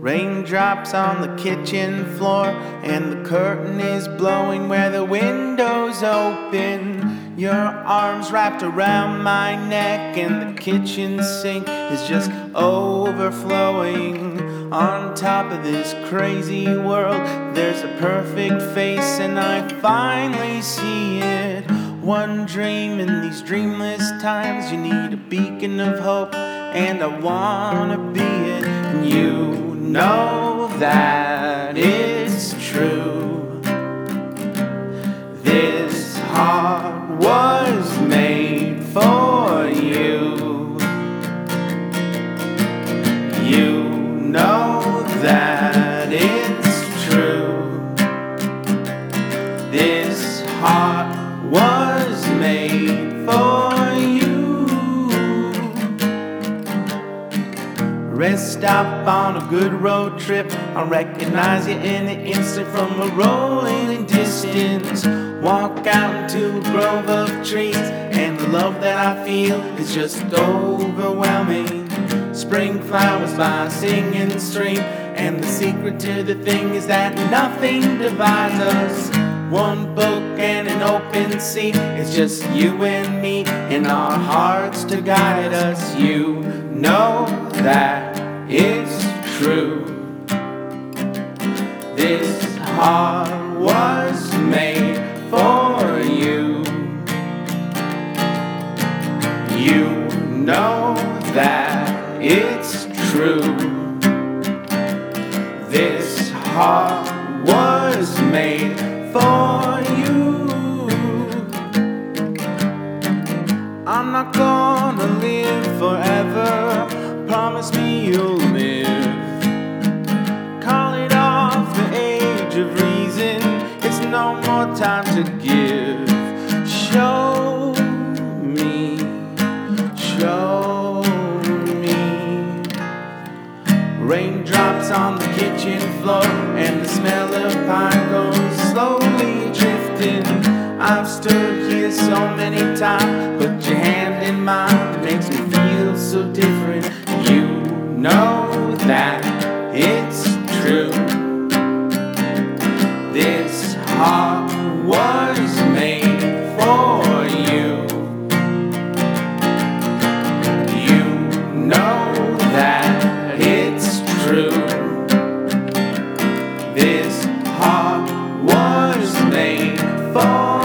Raindrops on the kitchen floor, and the curtain is blowing where the window's open. Your arms wrapped around my neck, and the kitchen sink is just overflowing. On top of this crazy world, there's a perfect face, and I finally see it. One dream in these dreamless times, you need a beacon of hope, and I wanna be it. And you know that it's true. This heart was made for you. You know that it's true. This heart was made for you. Rest stop on a good road trip. I recognize you in the instant from a rolling distance. Walk out into a grove of trees, and the love that I feel is just overwhelming. Spring flowers by a singing stream, and the secret to the thing is that nothing divides us. One book and an open sea. It's just you and me and our hearts to guide us. You know that it's true. This heart was made for you. You know that it's true. This heart was made for you. I'm not gonna live forever. Promise me you'll of reason. It's no more time to give. Show me, show me. Raindrops on the kitchen floor, and the smell of pine cones slowly drifting. I've stood here so many times, put your hand in mine, it makes me feel so different. You know that it's true heart was made for you. You know that it's true. This heart was made for